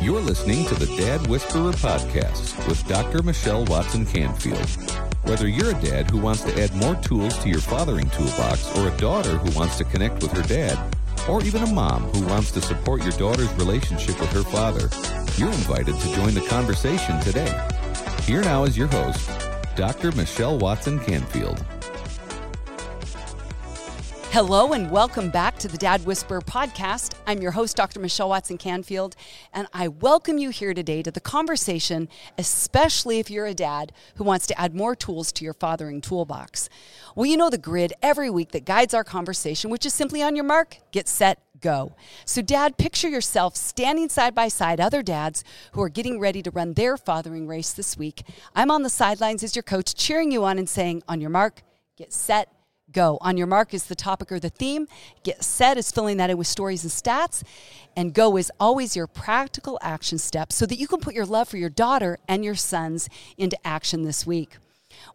You're listening to the Dad Whisperer podcast with Dr. Michelle Watson Canfield. Whether you're a dad who wants to add more tools to your fathering toolbox, or a daughter who wants to connect with her dad, or even a mom who wants to support your daughter's relationship with her father, you're invited to join the conversation today. Here now is your host, Dr. Michelle Watson Canfield. Hello and welcome back to the Dad Whisperer podcast. I'm your host, Dr. Michelle Watson Canfield, and I welcome you here today to the conversation, especially if you're a dad who wants to add more tools to your fathering toolbox. Well, you know the grid every week that guides our conversation, which is simply on your mark, get set, go. So, dad, picture yourself standing side by side other dads who are getting ready to run their fathering race this week. I'm on the sidelines as your coach, cheering you on and saying, on your mark, get set, go. On your mark is the topic or the theme. Get set is filling that in with stories and stats. And go is always your practical action step so that you can put your love for your daughter and your sons into action this week.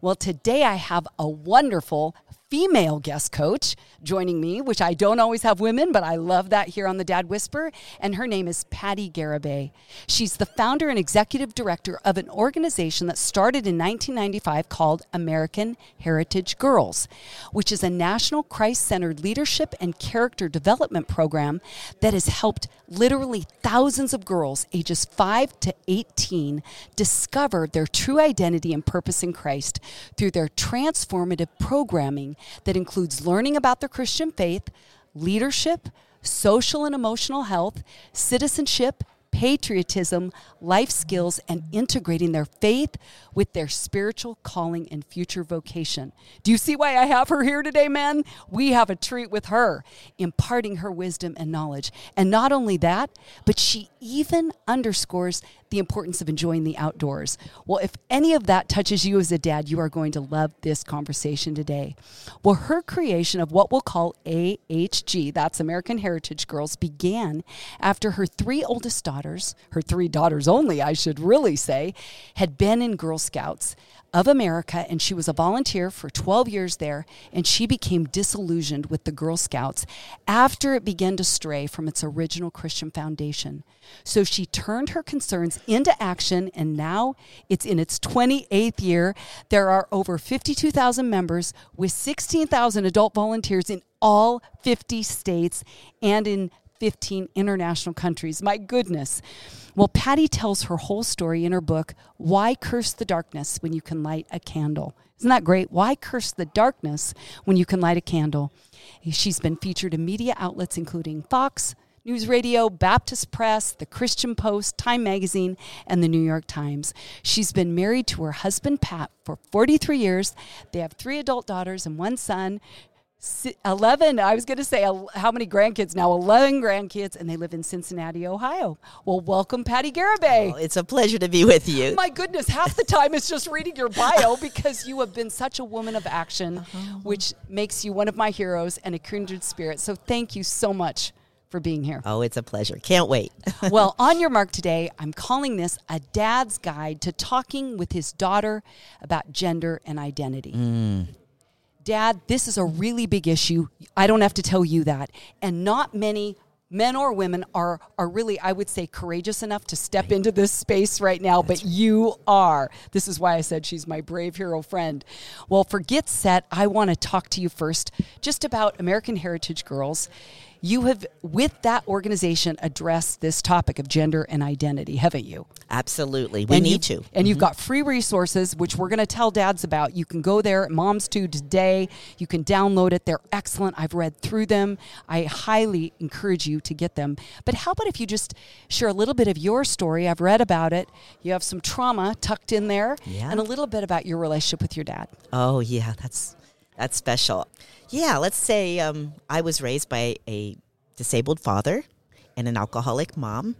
Well, today I have a wonderful female guest coach joining me, which I don't always have women, but I love that here on the Dad Whisper. And her name is Patti Garibay. She's the founder and executive director of an organization that started in 1995 called American Heritage Girls, which is a national Christ centered leadership and character development program that has helped literally thousands of girls ages 5 to 18 discover their true identity and purpose in Christ through their transformative programming that includes learning about the Christian faith, leadership, social and emotional health, citizenship, patriotism, life skills, and integrating their faith with their spiritual calling and future vocation. Do you see why I have her here today, men? We have a treat with her, imparting her wisdom and knowledge. And not only that, but she even underscores the importance of enjoying the outdoors. Well, if any of that touches you as a dad, you are going to love this conversation today. Well, her creation of what we'll call AHG, that's American Heritage Girls, began after her three oldest daughters, her three daughters only, I should really say, had been in Girl Scouts of America, and she was a volunteer for 12 years there, and she became disillusioned with the Girl Scouts after it began to stray from its original Christian foundation. So she turned her concerns into action, and now it's in its 28th year. There are over 52,000 members with 16,000 adult volunteers in all 50 states and in 15 international countries. My goodness. Well, Patti tells her whole story in her book, Why Curse the Darkness When You Can Light a Candle? Isn't that great? Why curse the darkness when you can light a candle? She's been featured in media outlets including Fox, News Radio, Baptist Press, the Christian Post, Time Magazine, and the New York Times. She's been married to her husband, Pat, for 43 years. They have three adult daughters and one son. 11 i was going to say how many grandkids now 11 grandkids and they live in cincinnati ohio well welcome patti garibay oh, it's a pleasure to be with you my goodness half the time is just reading your bio because you have been such a woman of action uh-huh. which makes you one of my heroes and a kindred spirit so thank you so much for being here. Oh, it's a pleasure. Can't wait. well, on your mark today, I'm calling this a dad's guide to talking with his daughter about gender and identity. Mm. Dad, this is a really big issue. I don't have to tell you that. And not many men or women are are really I would say courageous enough to step into this space right now, That's but you are. This is why I said she's my brave hero friend. Well, for Get Set, I want to talk to you first just about American Heritage Girls you have, with that organization, addressed this topic of gender and identity, haven't you? Absolutely. We and need to. And mm-hmm. you've got free resources, which we're going to tell dads about. You can go there, moms too, today. You can download it. They're excellent. I've read through them. I highly encourage you to get them. But how about if you just share a little bit of your story? I've read about it. You have some trauma tucked in there, yeah. and a little bit about your relationship with your dad. Oh, yeah. That's that's special. Yeah, let's say um, I was raised by a disabled father, and an alcoholic mom.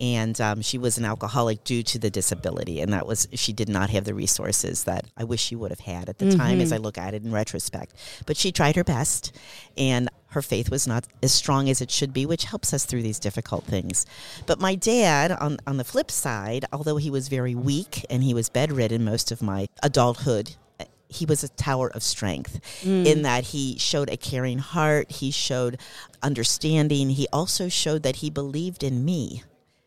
And um, she was an alcoholic due to the disability, and that was she did not have the resources that I wish she would have had at the time. As I look at it in retrospect, but she tried her best, and her faith was not as strong as it should be, which helps us through these difficult things. But my dad, on, on the flip side, although he was very weak and he was bedridden most of my adulthood, he was a tower of strength mm. in that he showed a caring heart, he showed understanding, he also showed that he believed in me.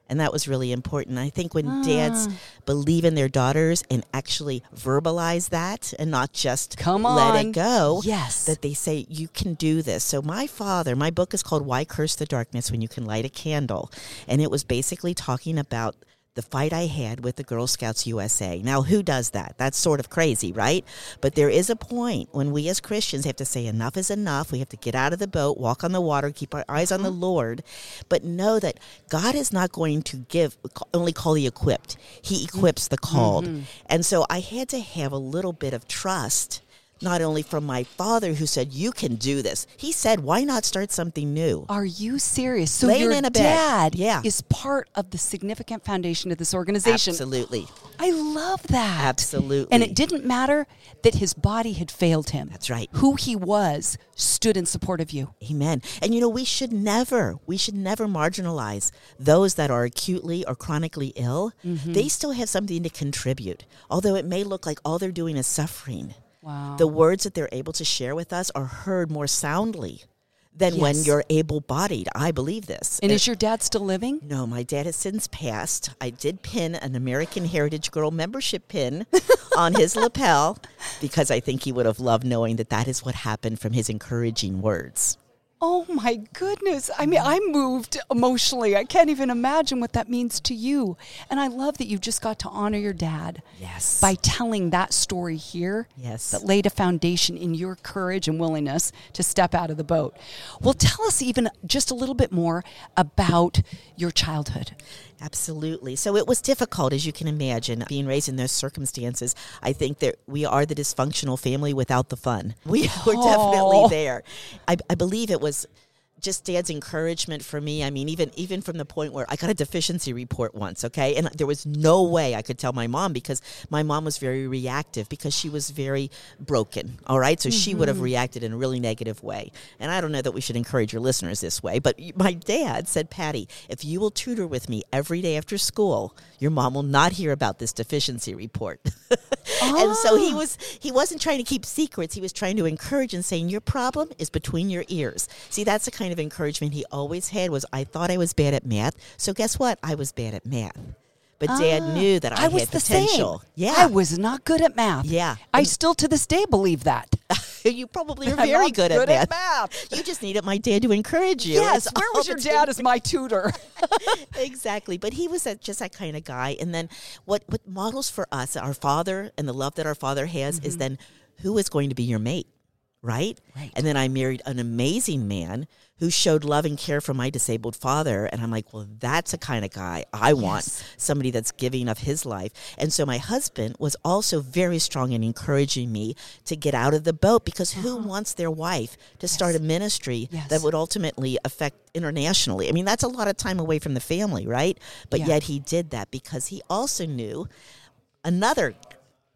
And that was really important. I think when dads ah. believe in their daughters and actually verbalize that and not just Come on. let it go, Yes. that they say, You can do this. So, my father, my book is called Why Curse the Darkness When You Can Light a Candle. And it was basically talking about the fight I had with the Girl Scouts USA. Now, who does that? That's sort of crazy, right? But there is a point when we as Christians have to say, enough is enough. We have to get out of the boat, walk on the water, keep our eyes on the mm-hmm. Lord, but know that God is not going to give, only call the equipped, He mm-hmm. equips the called. Mm-hmm. And so I had to have a little bit of trust not only from my father who said you can do this he said why not start something new Are you serious? So Laying your in a bed. dad Yeah. is part of the significant foundation of this organization. absolutely I love that. Absolutely. And it didn't matter that his body had failed him. That's right. Who he was stood in support of you. Amen. And you know, we should never, we should never marginalize those that are acutely or chronically ill. Mm-hmm. They still have something to contribute. Although it may look like all they're doing is suffering. Wow. The words that they're able to share with us are heard more soundly than when you're able bodied. I believe this. and is your dad still living? No, my dad has since passed. I did pin an American Heritage Girl membership pin on his lapel because I think he would have loved knowing that that is what happened from his encouraging words. Oh my goodness. I mean, I'm moved emotionally. I can't even imagine what that means to you. And I love that you just got to honor your dad Yes. by telling that story here. Yes. That laid a foundation in your courage and willingness to step out of the boat. Well, tell us even just a little bit more about your childhood. Absolutely. So it was difficult, as you can imagine, being raised in those circumstances. I think that we are the dysfunctional family without the fun. We were Oh. definitely there. I, I believe it was was just dad's encouragement for me. I mean, even even from the point where I got a deficiency report once, okay, and there was no way I could tell my mom because my mom was very reactive because she was very broken. All right, so she would have mm-hmm. reacted in a really negative way. And I don't know that we should encourage your listeners this way, but my dad said, Patti, if you will tutor with me every day after school, your mom will not hear about this deficiency report. and so he ah. was he wasn't trying to keep secrets. He was trying to encourage and saying your problem is between your ears. See, that's the kind of encouragement he always had was I thought I was bad at math. So guess what? I was bad at math. But dad knew that I, Ah, I was had the potential. same. Yeah. I was not good at math. Yeah. I And- still to this day believe that. you probably are very good, good at, at math. math. You just needed my dad to encourage you. Yes. That's Where was your dad as my tutor? exactly. But he was that, just that kind of guy. And then what, what models for us, our father and the love that our father has, is then who is going to be your mate, right? Right. And then I married an amazing man who showed love and care for my disabled father. And I'm like, well, that's the kind of guy I want Yes. somebody that's giving of his life. And so my husband was also very strong in encouraging me to get out of the boat because who uh-huh. wants their wife to start a ministry Yes. that would ultimately affect internationally? I mean, that's a lot of time away from the family, right? But Yeah. yet he did that because he also knew another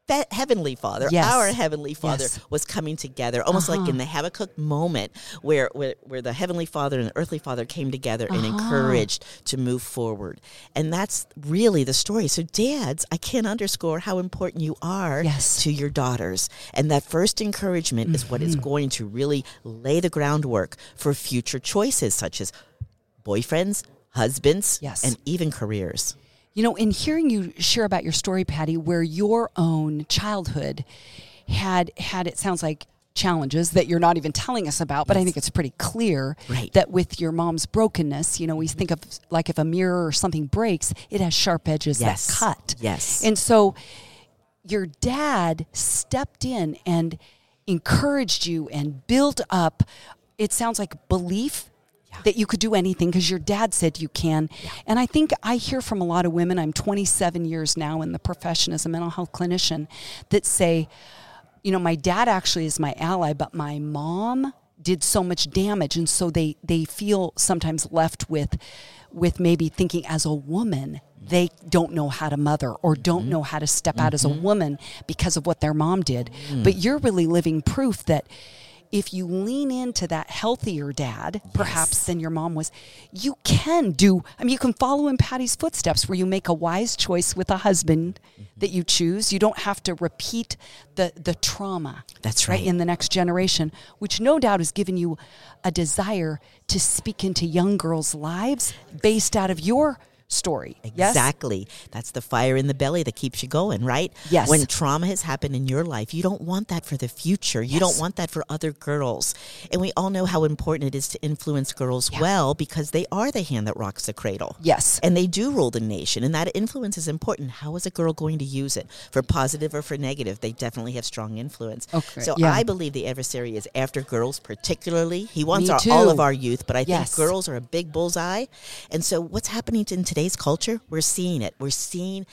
fe- heavenly father Yes. our heavenly father Yes. was coming together almost like in the habakkuk moment where, where where the heavenly father and the earthly father came together and Uh-huh. encouraged to move forward and that's really the story so dads i can't underscore how important you are Yes. to your daughters and that first encouragement is what is Mm-hmm. going to really lay the groundwork for future choices such as boyfriends husbands Yes. and even careers You know, in hearing you share about your story, Patti, where your own childhood had had it sounds like challenges that you're not even telling us about, but I think it's pretty clear Right. that with your mom's brokenness, you know, we mm-hmm. think of like if a mirror or something breaks, it has sharp edges Yes. that cut. Yes. And so your dad stepped in and encouraged you and built up it sounds like belief that you could do anything because your dad said you can. And i think i hear from a lot of women i'm 27 years now in the profession as a mental health clinician that say you know my dad actually is my ally but my mom did so much damage. And so they they feel sometimes left with with maybe thinking as a woman they don't know how to mother or don't Mm-hmm. know how to step out as a woman because of what their mom did. Mm. but you're really living proof that if you lean into that healthier dad, perhaps than your mom was, you can do. I mean, you can follow in Patti's footsteps where you make a wise choice with a husband Mm-hmm. that you choose. You don't have to repeat the the trauma. That's right. in the next generation, which no doubt has given you a desire to speak into young girls' lives based out of your story. Yes? Exactly. That's the fire in the belly that keeps you going, right? Yes. When trauma has happened in your life, you don't want that for the future. You don't want that for other girls. And we all know how important it is to influence girls well because they are the hand that rocks the cradle. Yes. And they do rule the nation. And that influence is important. How is a girl going to use it? For positive or for negative? They definitely have strong influence. Okay, So yeah. I believe the adversary is after girls, particularly. He wants our, all of our youth, but I Yes. think girls are a big bullseye. And so what's happening in today's culture? We're seeing it. We're seeing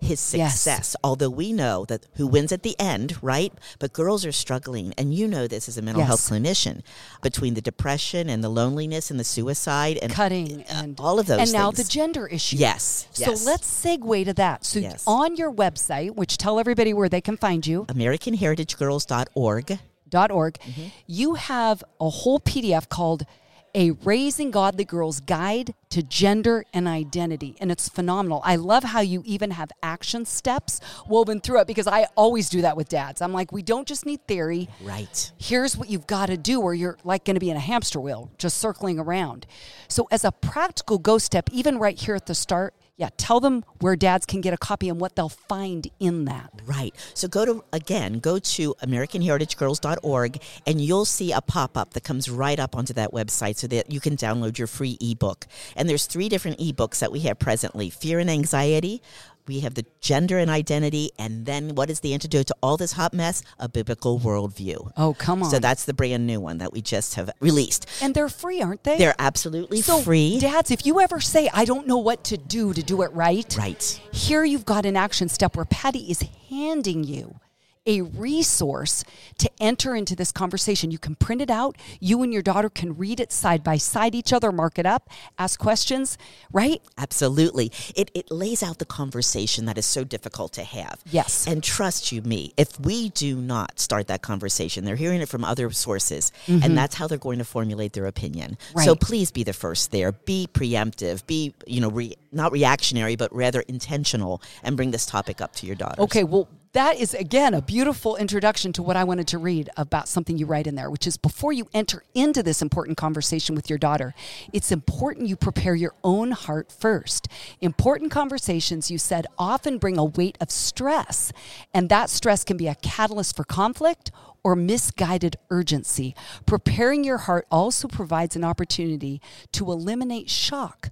his Yes. success. Although we know that who wins at the end, right? But girls are struggling, and you know this as a mental Yes. health clinician between the depression and the loneliness and the suicide and cutting uh, and all of those and now the gender issue. Yes, So yes. let's segue to that. So Yes. on your website, which tell everybody where they can find you, AmericanHeritageGirls.org. .org, mm-hmm. you have a whole PDF called a Raising Godly Girls Guide to Gender and Identity. And it's phenomenal. I love how you even have action steps woven through it because I always do that with dads. I'm like, we don't just need theory. Right. Here's what you've got to do, or you're like going to be in a hamster wheel, just circling around. So, as a practical go step, even right here at the start, yeah, tell them where dads can get a copy and what they'll find in that. Right. So go to, again, go to AmericanHeritageGirls.org and you'll see a pop up that comes right up onto that website so that you can download your free ebook. And there's three different ebooks that we have presently Fear and Anxiety. We have the gender and identity, and then what is the antidote to all this hot mess? A biblical worldview. Oh, come on. So that's the brand new one that we just have released. and they're free, aren't they? They're absolutely so free. Dads, if you ever say, I don't know what to do to do it right, right. here you've got an action step where Patti is handing you a resource to enter into this conversation. You can print it out. You and your daughter can read it side by side each other, mark it up, ask questions, right? Absolutely. It, it lays out the conversation that is so difficult to have. Yes. And trust you me, if we do not start that conversation, they're hearing it from other sources, and that's how they're going to formulate their opinion. So Mm-hmm. Please be the first there. Be preemptive. Be, you know, re, not reactionary, but rather intentional, and bring this topic up to your daughter. Okay, well, that is again a beautiful introduction to what I wanted to read about something you write in there, which is before you enter into this important conversation with your daughter, it's important you prepare your own heart first. Important conversations, you said, often bring a weight of stress, and that stress can be a catalyst for conflict or misguided urgency. Preparing your heart also provides an opportunity to eliminate shock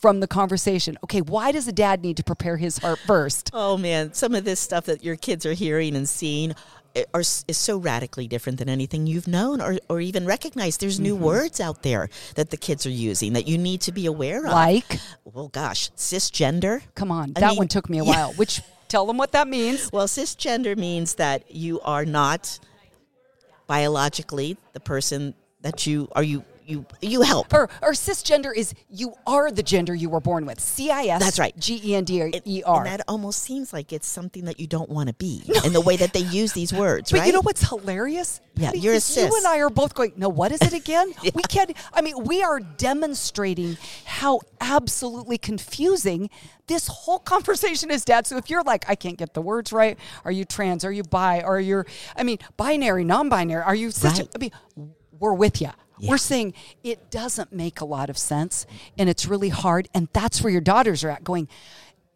from the conversation. Okay, why does a dad need to prepare his heart first? Oh man, some of this stuff that your kids are hearing and seeing eh, are, is so radically different than anything you've known or, or even recognized. There's new mm-hmm. words out there that the kids are using that you need to be aware of. Like, well, gosh, cisgender. come on, I that mean, one took me a yeah. while. Which tell them what that means. Well, cisgender means that you are not biologically the person that you are. You you you help. Or, or cisgender is you are the gender you were born with. C I S. That's right. G E N D E And that almost seems like it's something that you don't want to be in the way that they use these words, But right? you know what's hilarious? Yeah, you're a is You and I are both going, no, what is it again? We can't, I mean, we are demonstrating how absolutely confusing this whole conversation is, Dad. So if you're like, I can't get the words right, are you trans? Are you bi? Are you, I mean, binary, non binary? Are you cis? Right. I mean, we're with you. Yeah. We're saying it doesn't make a lot of sense and it's really hard. And that's where your daughters are at going,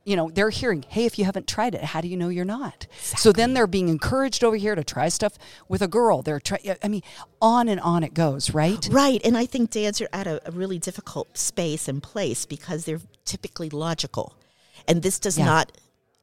you know, they're hearing, hey, if you haven't tried it, how do you know you're not? So then they're being encouraged over here to try stuff with a girl. They're trying, I mean, on and on it goes, right? Right. And I think dads are at a, a really difficult space and place because they're typically logical. And this does Yeah. not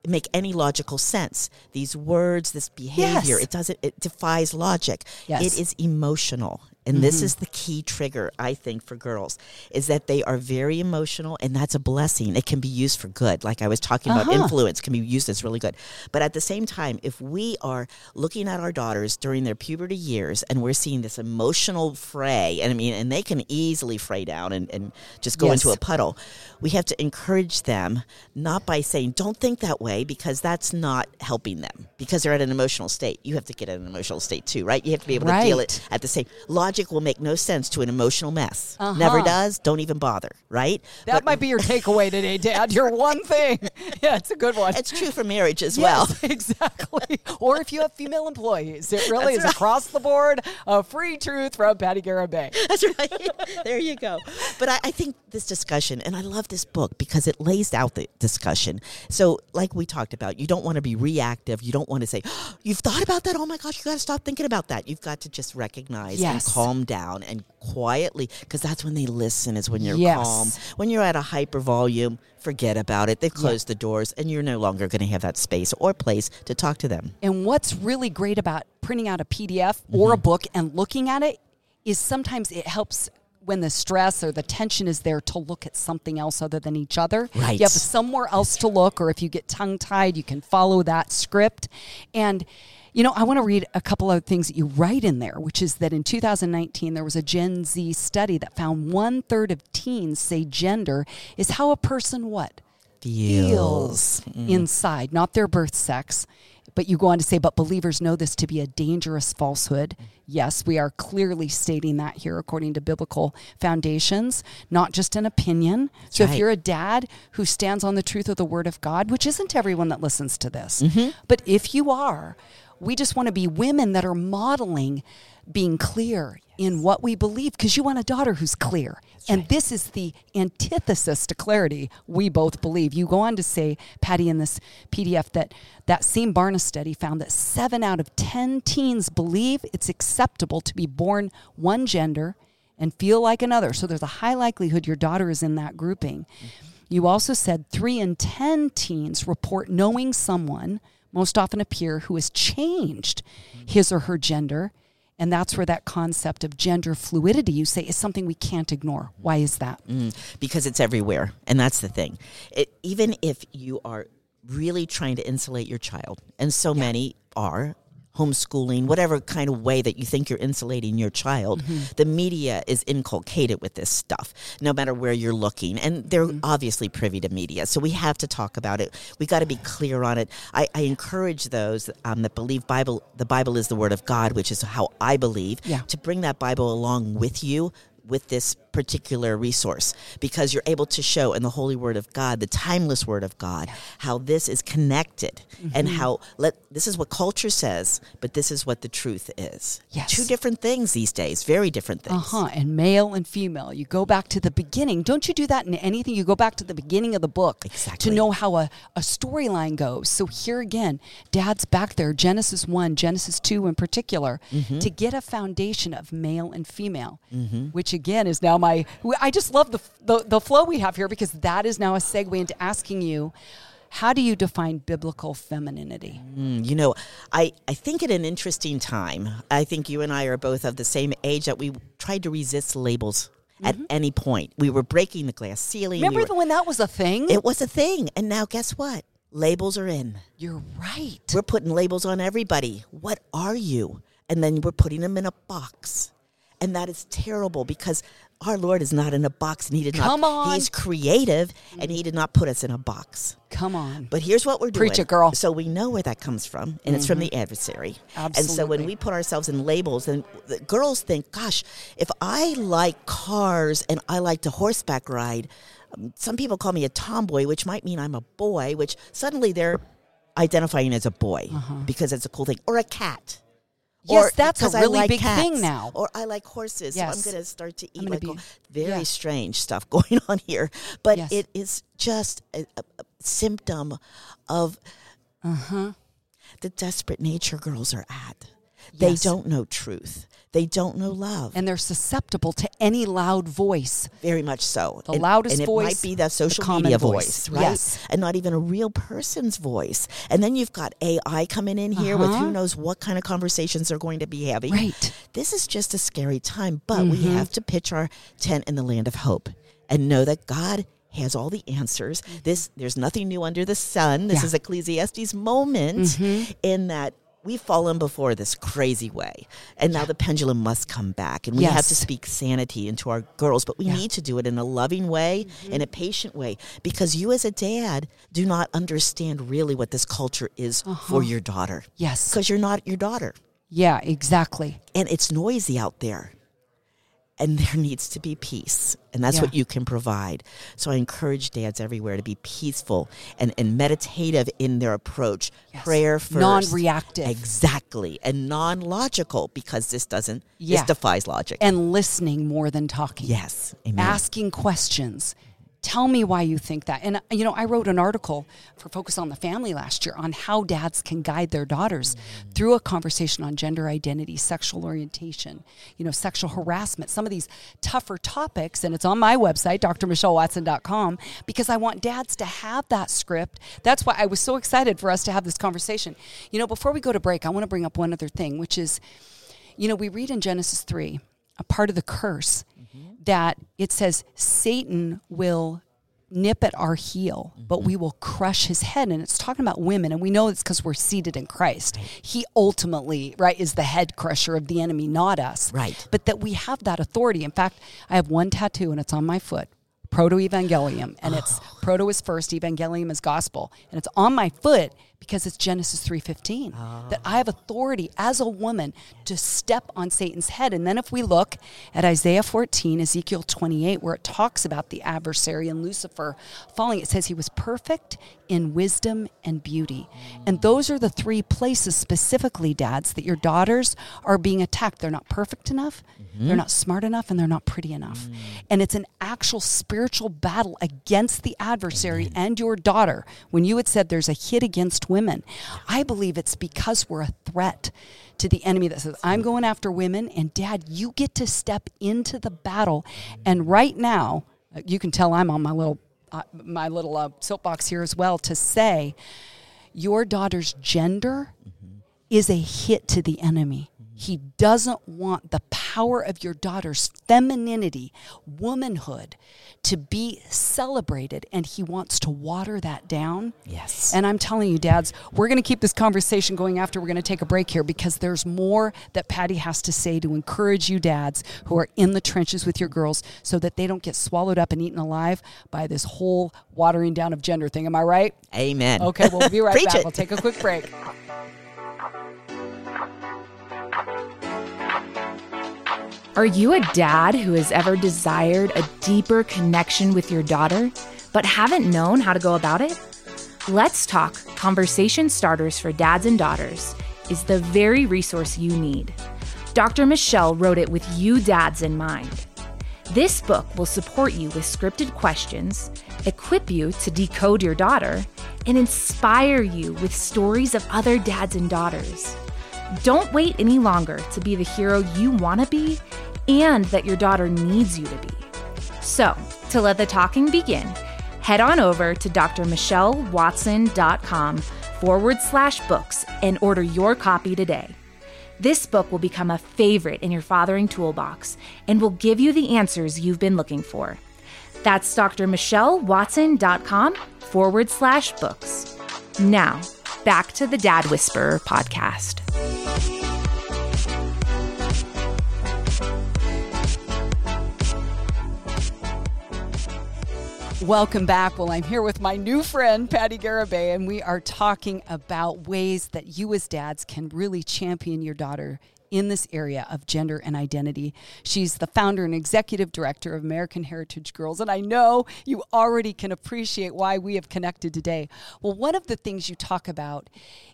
make any logical sense. These words, this behavior, Yes. it doesn't it defies logic. Yes. It is emotional. And Mm-hmm. this is the key trigger I think for girls is that they are very emotional and that's a blessing. It can be used for good. Like I was talking about Uh-huh. influence can be used as really good. But at the same time, if we are looking at our daughters during their puberty years and we're seeing this emotional fray, and I mean and they can easily fray down and, and just go Yes. into a puddle, we have to encourage them not by saying, Don't think that way because that's not helping them. Because they're at an emotional state. You have to get at an emotional state too, right? You have to be able to feel it at the same logic will make no sense to an emotional mess. Never Uh-huh. does. Don't even bother. Right? That But might be your takeaway today, Dad. Your one thing. Yeah, it's a good one. it's true for marriage as well. Yes, exactly. or if you have female employees, it really That's is right. across the board a free truth from Patti Garibay. That's right. there you go. But I, I think this discussion, and I love this book because it lays out the discussion. So, like we talked about, you don't want to be reactive. You don't want to say, "Oh, "You've thought about that? Oh my gosh, you got to stop thinking about that." You've got to just recognize Yes. and calm down and quietly, because that's when they listen. Is when you're Yes. calm. When you're at a hyper volume, forget about it. They've closed the doors, and you're no longer going to have that space or place to talk to them. And what's really great about printing out a PDF or Mm-hmm. a book and looking at it is sometimes it helps when the stress or the tension is there to look at something else other than each other. Right. You have somewhere else to look, or if you get tongue tied, you can follow that script. And you know, I want to read a couple of things that you write in there, which is that in 2019 there was a Gen Z study that found one third of teens say gender is how a person what feels mm. inside, not their birth sex. But you go on to say, but believers know this to be a dangerous falsehood. Yes, we are clearly stating that here according to biblical foundations, not just an opinion. So if you're a dad who stands on the truth of the word of God, which isn't everyone that listens to this, mm-hmm. but if you are, we just want to be women that are modeling being clear in what we believe because you want a daughter who's clear. and this is the antithesis to clarity we both believe. You go on to say, Patti, in this PDF, that that same Barna study found that seven out of 10 teens believe it's acceptable to be born one gender and feel like another. So there's a high likelihood your daughter is in that grouping. Mm-hmm. You also said three in 10 teens report knowing someone, most often a peer, who has changed his or her gender. And that's where that concept of gender fluidity, you say, is something we can't ignore. Why is that? Mm, because it's everywhere and that's the thing it, even if you are really trying to insulate your child and so many are homeschooling whatever kind of way that you think you're insulating your child the media is inculcated with this stuff no matter where you're looking. And they're obviously privy to media so we have to talk about it. We got to be clear on it. I, I encourage those um, that believe bible the bible is the word of god which is how i believe Yeah. to bring that bible along with you with this particular resource because you're able to show in the holy word of God, the timeless word of God, how this is connected and Mm-hmm. how let this is what culture says, but this is what the truth is. Yes. Two different things these days, very different things. Uh huh. And male and female. You go back to the beginning. Don't you do that in anything? You go back to the beginning of the book Exactly. to know how a, a storyline goes. So here again, dad's back there, Genesis 1, Genesis 2 in particular, Mm-hmm. to get a foundation of male and female, which again is now my. I just love the, the, the flow we have here because that is now a segue into asking you. How do you define biblical femininity? Mm, you know, I, I think at an interesting time, I think you and I are both of the same age that we tried to resist labels at any point. We were breaking the glass ceiling. we Remember were- when that was a thing? it was a thing. And now guess what? Labels are in. You're right. We're putting labels on everybody. What are you? And then we're putting them in a box. And that is terrible because our Lord is not in a box and he did Come not on. he's creative and he did not put us in a box. Come on. But here's what we're doing. Preach it, girl. Mm-hmm. So we know where that comes from, and it's from the adversary. Absolutely. And so when we put ourselves in labels, and the girls think, gosh, if I like cars and I like to horseback ride, um, some people call me a tomboy, which might mean I'm a boy, which suddenly they're identifying as a boy because it's a cool thing, or a cat. Yes, Or that's a really like big cats, thing now. Or I like horses, Yes. so I'm going to start to eat like be- very yeah. strange stuff going on here. But Yes. it is just a, a, a symptom of Uh-huh. the desperate nature girls are at. They don't know truth. They don't know love. And they're susceptible to any loud voice. Very much so. The and, loudest and it voice, might be the social media voice. voice, right? Yes. And not even a real person's voice. And then you've got AI coming in here with Uh-huh. who knows what kind of conversations they're going to be having. Right. This is just a scary time, but we Mm-hmm. have to pitch our tent in the land of hope and know that God has all the answers. This there's nothing new under the sun. This. Yeah. is Ecclesiastes moment Mm-hmm. in that we've fallen before this crazy way. And now the pendulum must come back. And we have to speak sanity into our girls, but we Yeah. need to do it in a loving way, mm-hmm. in a patient way, because you as a dad do not understand really what this culture is for uh-huh. your daughter. Yes. Because you're not your daughter. Yeah, exactly. And it's noisy out there. And there needs to be peace. And that's Yeah. what you can provide. So I encourage dads everywhere to be peaceful and, and meditative in their approach. Yes. Prayer first. Non-reactive. Exactly. And non logical because this doesn't, Yeah. this defies logic. And listening more than talking. yes. Amen. asking questions. Tell me why you think that. And, you know, I wrote an article for Focus on the Family last year on how dads can guide their daughters through a conversation on gender identity, sexual orientation, you know, sexual harassment, some of these tougher topics. And it's on my website, drmichellewatson.com, because I want dads to have that script. That's why I was so excited for us to have this conversation. You know, before we go to break, I want to bring up one other thing, which is, you know, we read in Genesis 3, a part of the curse, Mm-hmm. that it says Satan will nip at our heel, but mm-hmm. we will crush his head. And it's talking about women. And we know it's because we're seated in Christ. He ultimately, right, is the head crusher of the enemy, not us. Right. But that we have that authority. In fact, I have one tattoo and it's on my foot. Proto Evangelium, and it's oh. proto is first, evangelium is gospel, and it's on my foot because it's Genesis three fifteen ah. that I have authority as a woman to step on Satan's head. And then if we look at Isaiah fourteen, Ezekiel twenty eight, where it talks about the adversary and Lucifer falling, it says he was perfect in wisdom and beauty, mm. and those are the three places specifically, dads, that your daughters are being attacked. They're not perfect enough, mm-hmm. they're not smart enough, and they're not pretty enough, mm. and it's an actual spiritual battle against the adversary and your daughter. When you had said there's a hit against women, I believe it's because we're a threat to the enemy that says, I'm going after women, and dad, you get to step into the battle. And right now, you can tell I'm on my little. Uh, my little uh, soapbox here as well to say your daughter's gender is a hit to the enemy. He doesn't want the power of your daughter's femininity, womanhood, to be celebrated, and he wants to water that down. Yes. And I'm telling you, dads, we're going to keep this conversation going after we're going to take a break here because there's more that Patti has to say to encourage you, dads, who are in the trenches with your girls so that they don't get swallowed up and eaten alive by this whole watering down of gender thing. Am I right? Amen. Okay, we'll be right back. it. We'll take a quick break. Are you a dad who has ever desired a deeper connection with your daughter, but haven't known how to go about it? Let's Talk Conversation Starters for Dads and Daughters is the very resource you need. Dr. Michelle wrote it with you dads in mind. This book will support you with scripted questions, equip you to decode your daughter, and inspire you with stories of other dads and daughters. Don't wait any longer to be the hero you want to be and that your daughter needs you to be. So, to let the talking begin, head on over to drmichellewatson.com forward slash books and order your copy today. This book will become a favorite in your fathering toolbox and will give you the answers you've been looking for. That's drmichellewatson.com forward slash books. Now, back to the Dad Whisperer podcast. Welcome back. Well, I'm here with my new friend, Patti Garibay, and we are talking about ways that you as dads can really champion your daughter in this area of gender and identity. She's the founder and executive director of American Heritage Girls, and I know you already can appreciate why we have connected today. Well, one of the things you talk about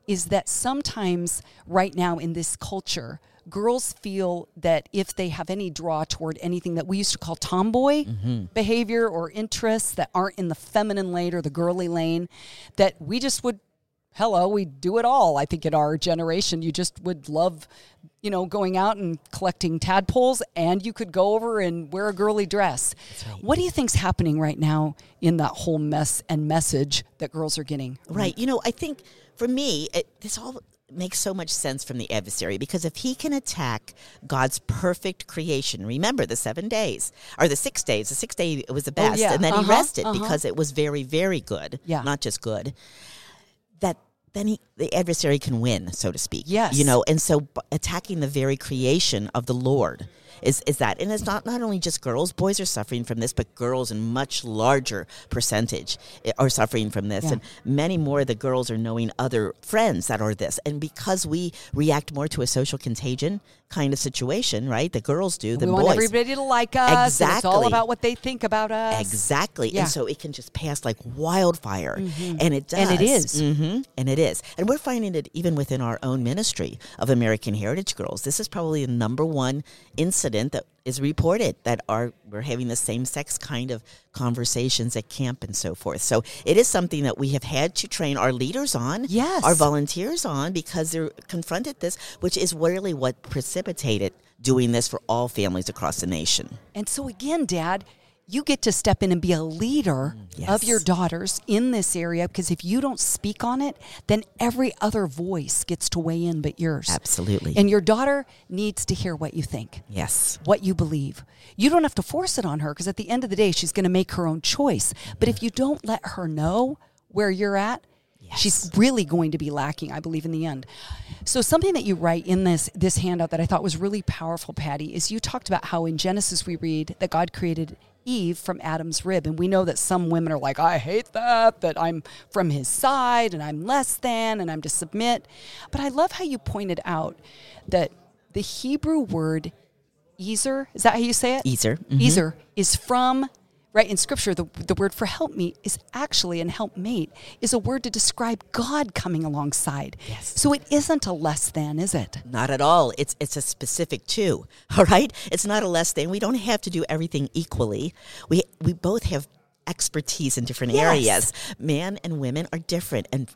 is that sometimes, right now in this culture, girls feel that if they have any draw toward anything that we used to call tomboy mm-hmm. behavior or interests that aren't in the feminine lane or the girly lane, that we just would hello, we do it all. I think in our generation, you just would love, you know, going out and collecting tadpoles, and you could go over and wear a girly dress. What do you think's happening right now in that whole mess and message that girls are getting? Right. You know, I think for me, it, this all makes so much sense from the adversary because if he can attack God's perfect creation, remember the seven days or the six days, the sixth day was the best, Oh, yeah. and then Uh-huh, he rested uh-huh. because it was very, very good. Yeah. Not just good. Then he, the adversary can win, so to speak. Yes. You know, and so attacking the very creation of the Lord is, is that. And it's not, not only just girls, boys are suffering from this, but girls in much larger percentage are suffering from this. Yeah. And many more of the girls are knowing other friends that are this. And because we react more to a social contagion kind of situation, right? The girls do We than want boys. everybody to like us. and it's all Exactly. about what they think about us. Exactly. Yeah. And so it can just pass like wildfire. And it does. And it is. hmm And it is. And we're finding it even within our own ministry of American Heritage Girls. This is probably the number one incident that is reported that are we're having the same sex kind of conversations at camp and so forth. So it is something that we have had to train our leaders on, Yes. our volunteers on because they're confronted this, which is really what precipitated doing this for all families across the nation. And so again, Dad, you get to step in and be a leader mm, Yes. of your daughters in this area because if you don't speak on it, then every other voice gets to weigh in but yours. Absolutely. And your daughter needs to hear what you think. Yes. What you believe. You don't have to force it on her because at the end of the day, she's going to make her own choice. But if you don't let her know where you're at, she's really going to be lacking, I believe, in the end. So something that you write in this this handout that I thought was really powerful, Patti, is you talked about how in Genesis we read that God created Eve from Adam's rib. And we know that some women are like, I hate that, that I'm from his side and I'm less than and I'm to submit. But I love how you pointed out that the Hebrew word Ezer, is that how you say it? Ezer, mhm. Ezer is from, right, in scripture, the, the word for helpmeet is actually, and helpmate is a word to describe God coming alongside. Yes. So it isn't a less than, is it? Not at all. It's it's a specific too. All right. It's not a less than. We don't have to do everything equally. We we both have expertise in different Yes. areas. Man and women are different and.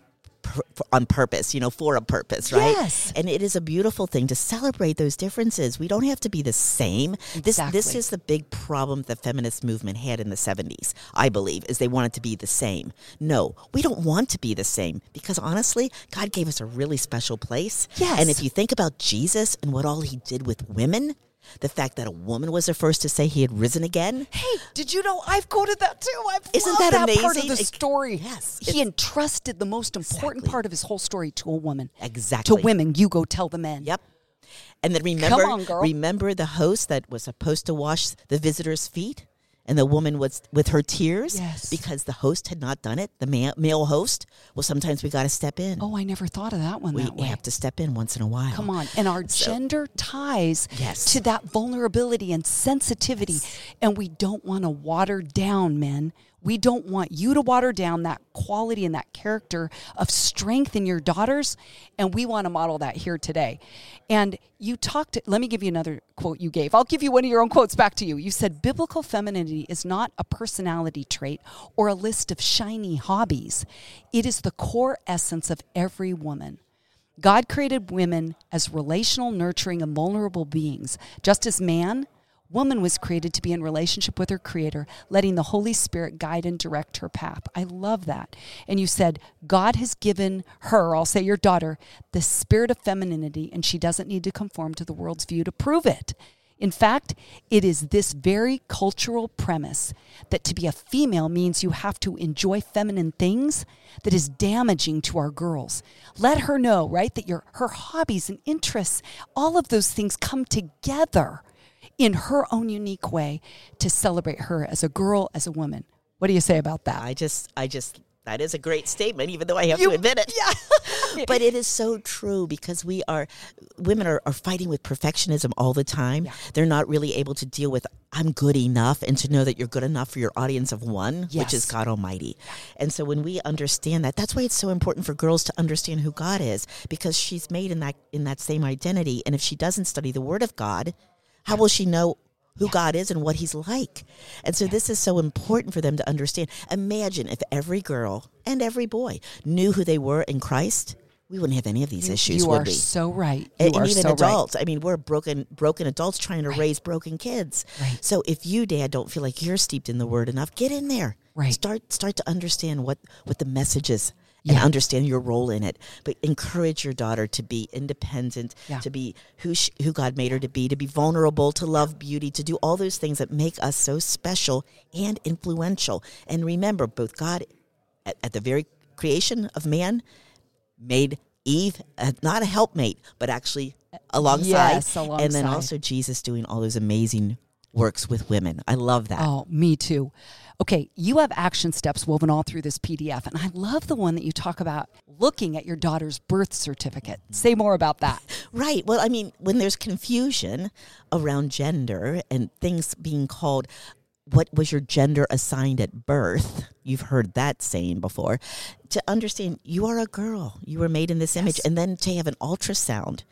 On purpose, you know, for a purpose, right? Yes. And it is a beautiful thing to celebrate those differences. We don't have to be the same. This this is the big problem the feminist movement had in the 70s, I believe, is they wanted to be the same. No, we don't want to be the same because honestly, God gave us a really special place. Yes. And if you think about Jesus and what all he did with women, the fact that a woman was the first to say he had risen again. Hey, did you know I've quoted that too? I've Isn't that that part of the story. Yes, he entrusted the most important Exactly. part of his whole story to a woman. Exactly. To women, you go tell the men. Yep. And then remember, on, remember the host that was supposed to wash the visitor's feet, and the woman was with her tears Yes. because the host had not done it. The ma- male host. Well, sometimes we got to step in. Oh, I never thought of that one we that way. have to step in once in a while. Come on. And our gender ties Yes. to that vulnerability and sensitivity. And we don't want to water down, men. We don't want you to water down that quality and that character of strength in your daughters. And we want to model that here today. And you talked, let me give you another quote you gave. I'll give you one of your own quotes back to you. You said, Biblical femininity is not a personality trait or a list of shiny hobbies, it is the core essence of every woman. God created women as relational, nurturing, and vulnerable beings. Just as man, woman was created to be in relationship with her creator, letting the Holy Spirit guide and direct her path. I love that. And you said, God has given her, I'll say your daughter, the spirit of femininity, and she doesn't need to conform to the world's view to prove it. In fact, it is this very cultural premise that to be a female means you have to enjoy feminine things that is damaging to our girls. Let her know, right, that your her hobbies and interests, all of those things come together in her own unique way to celebrate her as a girl, as a woman. What do you say about that? I just, I just, that is a great statement, even though I have You- to admit it. Yeah. but it is so true because we are, women are, are fighting with perfectionism all the time. They're not really able to deal with, I'm good enough, and to know that you're good enough for your audience of one, which is God Almighty. And so when we understand that, that's why it's so important for girls to understand who God is because she's made in that, in that same identity. And if she doesn't study the Word of God, how will she know who God is and what He's like. And so this is so important for them to understand. Imagine if every girl and every boy knew who they were in Christ. We wouldn't have any of these issues, you are we? so right. You and, are and even so right. adults. I mean, we're broken, broken adults trying to raise broken kids. Right. So if you, Dad, don't feel like you're steeped in the Word enough, get in there. Right. Start, start to understand what what the message is and Yeah. understand your role in it. But encourage your daughter to be independent, Yeah. to be who sh- who God made her to be, to be vulnerable, to love beauty, to do all those things that make us so special and influential. And remember, both God at, at the very creation of man made Eve uh, not a helpmate, but actually alongside. Yes, alongside. And then also Jesus doing all those amazing works with women. I love that. Oh, me too. Okay, you have action steps woven all through this PDF, and I love the one that you talk about looking at your daughter's birth certificate. Say more about that. Right. Well, I mean, when there's confusion around gender and things being called, what was your gender assigned at birth? You've heard that saying before. To understand you are a girl, you were made in this image, and then to have an ultrasound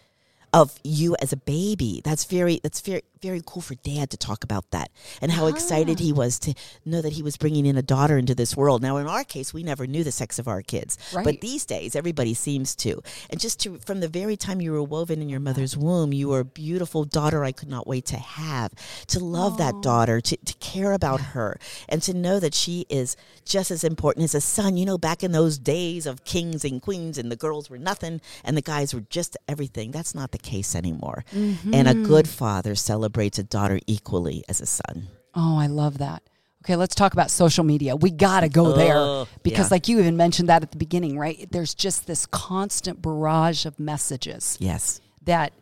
of you as a baby. That's very that's very very cool for dad to talk about that and how excited he ah. was to know that he was bringing in a daughter into this world. Now in our case, we never knew the sex of our kids. Right. But these days everybody seems to. And just to from the very time you were woven in your mother's womb, you were a beautiful daughter I could not wait to have. To love that daughter, to, to care about her, and to know that she is just as important as a son. You know, back in those days of kings and queens and the girls were nothing and the guys were just everything. That's not the case anymore. And a good mm-hmm. father celebrates a daughter equally as a son. Oh, I love that. Okay, let's talk about social media. We got to go there Oh, because, yeah. like you even mentioned that at the beginning, right? There's just this constant barrage of messages Yes. that,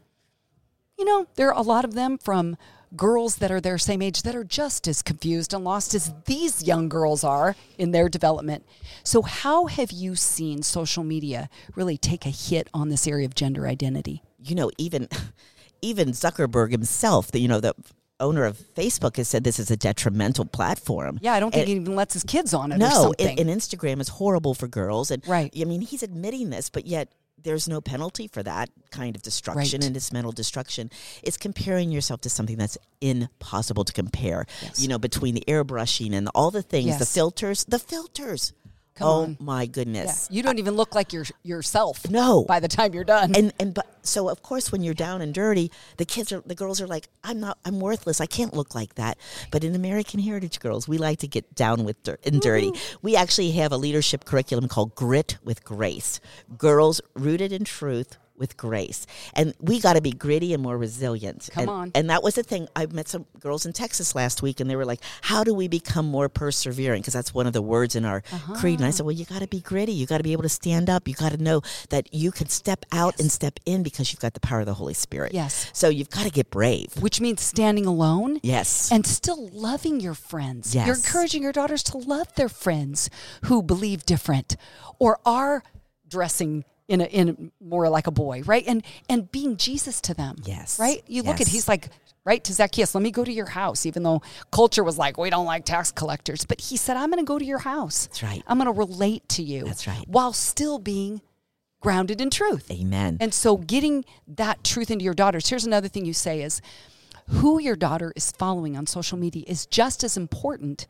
you know, there are a lot of them from girls that are their same age that are just as confused and lost as these young girls are in their development. So, how have you seen social media really take a hit on this area of gender identity? you know, even even Zuckerberg himself, the you know the owner of Facebook, has said this is a detrimental platform. Yeah, I don't think And- he even lets his kids on it no, something. and, and Instagram is horrible for girls, and Right. I mean, he's admitting this, but yet there's no penalty for that kind of destruction Right. and this mental destruction. It's comparing yourself to something that's impossible to compare. You know, between the airbrushing and all the things, the filters, the filters. Come oh on. my Yeah, goodness. you don't even look like your yourself. No. by the time you're done. and and but so of course when you're down and dirty the kids are the girls are like i'm not i'm worthless i can't look like that but in american heritage girls we like to get down with dirt and dirty mm-hmm. we actually have a leadership curriculum called grit with grace girls rooted in truth with grace and we got to be gritty and more resilient Come and, on. and that was the thing i met some girls in texas last week and they were like how do we become more persevering because that's one of the words in our Uh-huh. creed and i said well you got to be gritty you got to be able to stand up you got to know that you can step out and step in because you've got the power of the holy spirit Yes. so you've got to get brave which means standing alone. yes And still loving your friends. Yes. You're encouraging your daughters to love their friends who believe different or are dressing in a, in more like a boy, right? And and being Jesus to them. Yes. Right? You look at he's like right to Zacchaeus, let me go to your house, even though culture was like, we don't like tax collectors. But he said, I'm gonna go to your house. That's right. I'm gonna relate to you. That's right. While still being grounded in truth. amen And so getting that truth into your daughters. Here's another thing you say is who your daughter is following on social media is just as important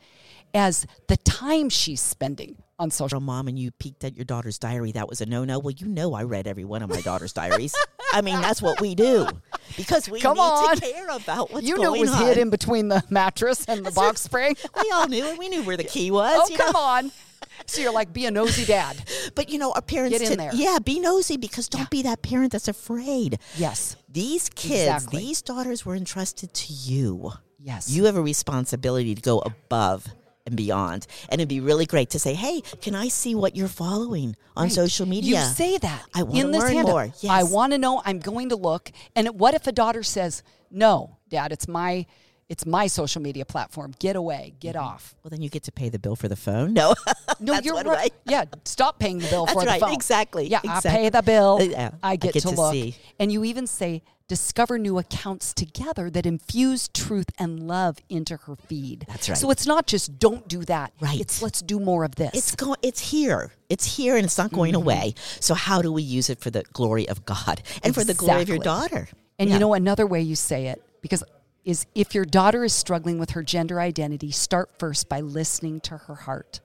as the time she's spending on social mom and you peeked at your daughter's diary that was a no-no well you know i read every one of my daughter's diaries i mean that's what we do because we Come need on. to care about what's You going on. You knew it was on hid in between the mattress and the box spring. we all knew it we knew where the key was oh, come know? on. So you're like, be a nosy dad. But you know, our parents, Get in to- there. yeah, be nosy because don't be that parent that's afraid. Yes. These kids, Exactly. these daughters were entrusted to you. Yes. You have a responsibility to go above and beyond. And it'd be really great to say, hey, can I see what you're following on Right. social media? You say that. I in this learn more. I want to know. I'm going to look. And what if a daughter says, "No, Dad, it's my, it's my social media platform. Get away. Get Mm-hmm. off." Well, then you get to pay the bill for the phone. No. No, That's you're right. Yeah, stop paying the bill That's for the phone. exactly, Yeah, I pay the bill. Uh, yeah, I I get, get to, to look. see. And you even say, discover new accounts together that infuse truth and love into her feed. That's right. So it's not just don't do that. Right. It's let's do more of this. It's going. It's here. It's here, and it's not going Mm-hmm. away. So how do we use it for the glory of God and for the glory of your daughter? And Yeah. you know another way you say it because is if your daughter is struggling with her gender identity, start first by listening to her heart.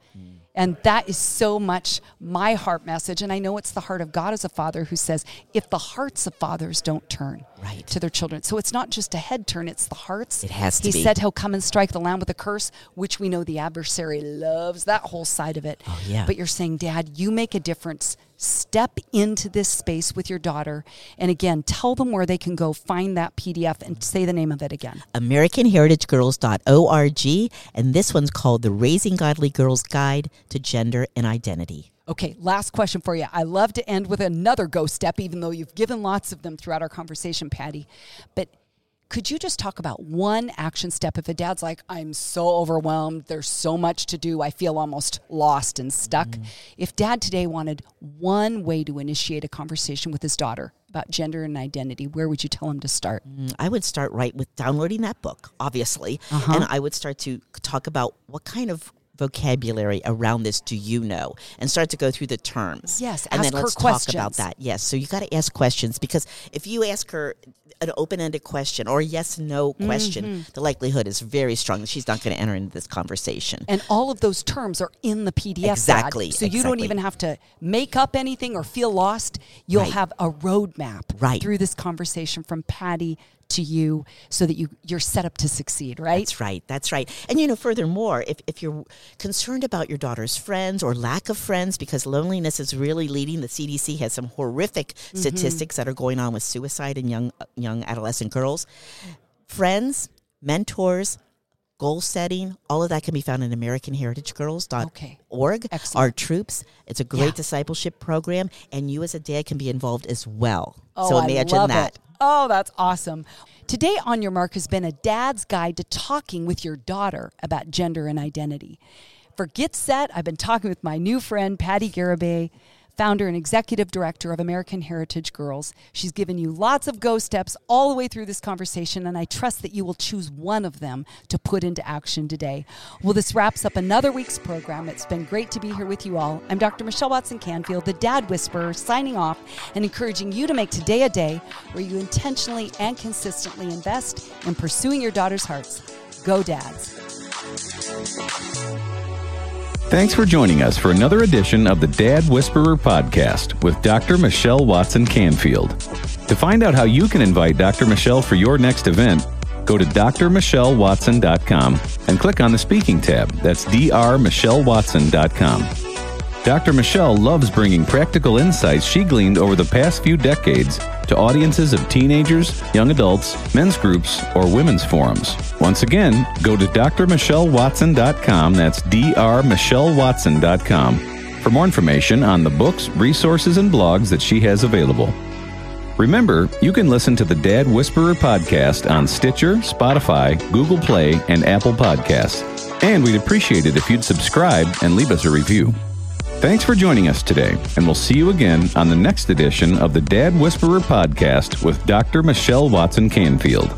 And that is so much my heart message. And I know it's the heart of God as a father who says, if the hearts of fathers don't turn right. to their children. So it's not just a head turn, it's the hearts. It has to he be. said he'll come and strike the land with a curse, which we know the adversary loves that whole side of it. Oh, yeah. But you're saying, Dad, you make a difference step into this space with your daughter. And again, tell them where they can go find that PDF and say the name of it again. AmericanHeritageGirls.org. And this one's called The Raising Godly Girls Guide to Gender and Identity. Okay, last question for you. I love to end with another go step, even though you've given lots of them throughout our conversation, Patti. But could you just talk about one action step if a dad's like, I'm so overwhelmed, there's so much to do, I feel almost lost and stuck? Mm. If dad today wanted one way to initiate a conversation with his daughter about gender and identity, where would you tell him to start? Mm, I would start right with downloading that book, obviously. Uh-huh. And I would start to talk about what kind of vocabulary around this do you know and start to go through the terms yes and then let's talk about that yes so you got to ask questions because if you ask her an open-ended question or a yes no question mm-hmm. the likelihood is very strong that she's not going to enter into this conversation and all of those terms are in the pdf exactly so exactly. you don't even have to make up anything or feel lost you'll right. have a roadmap right. through this conversation from patti to you so that you you're set up to succeed right that's right that's right and you know furthermore if, if you're concerned about your daughter's friends or lack of friends because loneliness is really leading the cdc has some horrific mm-hmm. statistics that are going on with suicide in young young adolescent girls friends mentors goal setting, all of that can be found in AmericanHeritageGirls.org. Okay. Our troops, it's a great yeah. discipleship program, and you as a dad can be involved as well. Oh, so imagine I love that. It. Oh, that's awesome. Today on Your Mark has been a dad's guide to talking with your daughter about gender and identity. For Get Set, I've been talking with my new friend, Patti Garibay founder and executive director of American Heritage Girls. She's given you lots of go steps all the way through this conversation, and I trust that you will choose one of them to put into action today. Well, this wraps up another week's program. It's been great to be here with you all. I'm Dr. Michelle Watson Canfield, the Dad Whisperer, signing off and encouraging you to make today a day where you intentionally and consistently invest in pursuing your daughter's hearts. Go, dads. Thanks for joining us for another edition of the Dad Whisperer podcast with Dr. Michelle Watson Canfield. To find out how you can invite Dr. Michelle for your next event, go to drmichellewatson.com and click on the speaking tab. That's drmichellewatson.com. Dr. Michelle loves bringing practical insights she gleaned over the past few decades to audiences of teenagers, young adults, men's groups, or women's forums. Once again, go to drmichellewatson.com. That's drmichellewatson.com for more information on the books, resources, and blogs that she has available. Remember, you can listen to the Dad Whisperer podcast on Stitcher, Spotify, Google Play, and Apple Podcasts. And we'd appreciate it if you'd subscribe and leave us a review. Thanks for joining us today, and we'll see you again on the next edition of the Dad Whisperer podcast with Dr. Michelle Watson Canfield.